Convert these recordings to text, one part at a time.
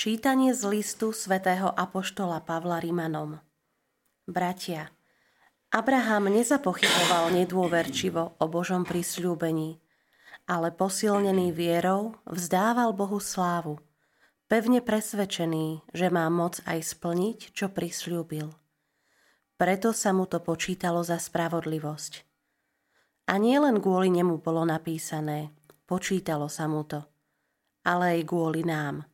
Čítanie z listu svätého Apoštola Pavla Rimanom Bratia, Abraham nezapochyboval nedôverčivo o Božom prisľúbení, ale posilnený vierou vzdával Bohu slávu, pevne presvedčený, že má moc aj splniť, čo prisľúbil. Preto sa mu to počítalo za spravodlivosť. A nie len kvôli nemu bolo napísané, počítalo sa mu to, ale aj kvôli nám –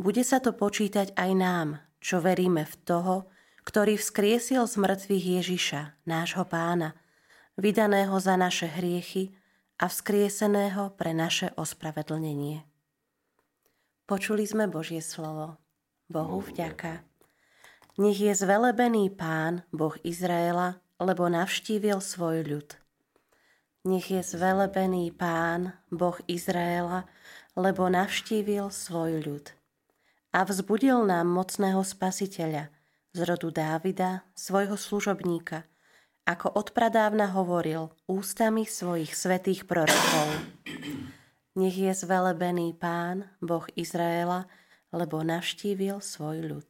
bude sa to počítať aj nám, čo veríme v toho, ktorý vzkriesil z mŕtvych Ježiša, nášho pána, vydaného za naše hriechy a vzkrieseného pre naše ospravedlnenie. Počuli sme Božie slovo. Bohu vďaka. Nech je zvelebený Pán, Boh Izraela, lebo navštívil svoj ľud. Nech je zvelebený Pán, Boh Izraela, lebo navštívil svoj ľud a vzbudil nám mocného spasiteľa z rodu Dávida, svojho služobníka, ako odpradávna hovoril ústami svojich svetých prorokov. Nech je zvelebený Pán, Boh Izraela, lebo navštívil svoj ľud.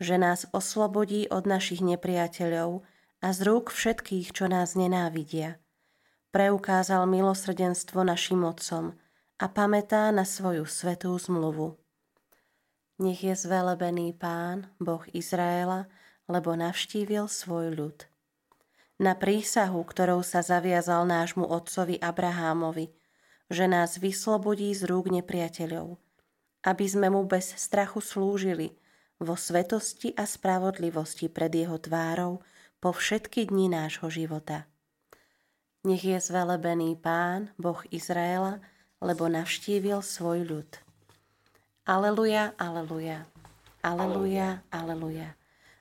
Že nás oslobodí od našich nepriateľov a z rúk všetkých, čo nás nenávidia. Preukázal milosrdenstvo našim otcom a pamätá na svoju svetú zmluvu nech je zvelebený Pán, Boh Izraela, lebo navštívil svoj ľud. Na prísahu, ktorou sa zaviazal nášmu otcovi Abrahámovi, že nás vyslobodí z rúk nepriateľov, aby sme mu bez strachu slúžili vo svetosti a spravodlivosti pred jeho tvárou po všetky dni nášho života. Nech je zvelebený Pán, Boh Izraela, lebo navštívil svoj ľud. Aleluja, aleluja, aleluja, aleluja.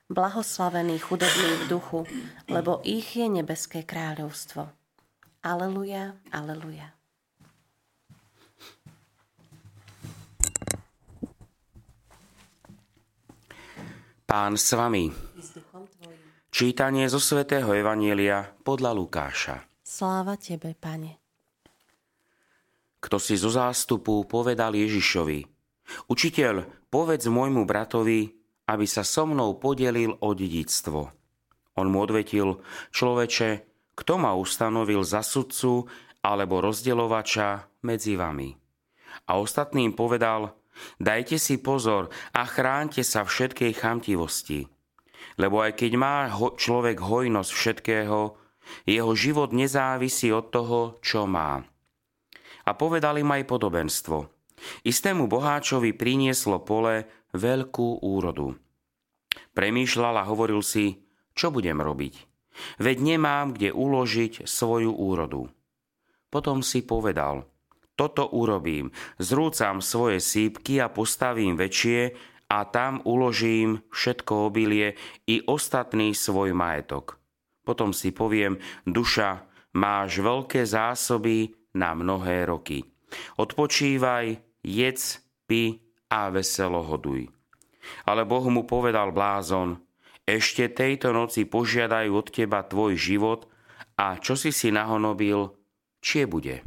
Blahoslavení chudobní v duchu, lebo ich je nebeské kráľovstvo. Aleluja, aleluja. Pán s vami. Čítanie zo svätého Evanielia podľa Lukáša. Sláva Tebe, Pane. Kto si zo zástupu povedal Ježišovi, Učiteľ, povedz môjmu bratovi, aby sa so mnou podelil o dedictvo. On mu odvetil, človeče, kto ma ustanovil za sudcu alebo rozdeľovača medzi vami? A ostatným povedal, dajte si pozor a chránte sa všetkej chamtivosti. Lebo aj keď má človek hojnosť všetkého, jeho život nezávisí od toho, čo má. A povedal im aj podobenstvo – Istému boháčovi prinieslo pole veľkú úrodu. Premýšľal a hovoril si, čo budem robiť. Veď nemám kde uložiť svoju úrodu. Potom si povedal, toto urobím, zrúcam svoje sípky a postavím väčšie a tam uložím všetko obilie i ostatný svoj majetok. Potom si poviem, duša, máš veľké zásoby na mnohé roky. Odpočívaj, jedz, pi a veselo hoduj. Ale Boh mu povedal blázon, ešte tejto noci požiadajú od teba tvoj život a čo si si nahonobil, čie bude.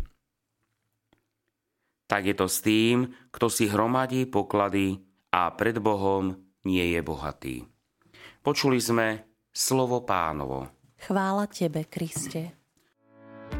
Tak je to s tým, kto si hromadí poklady a pred Bohom nie je bohatý. Počuli sme slovo pánovo. Chvála tebe, Kriste.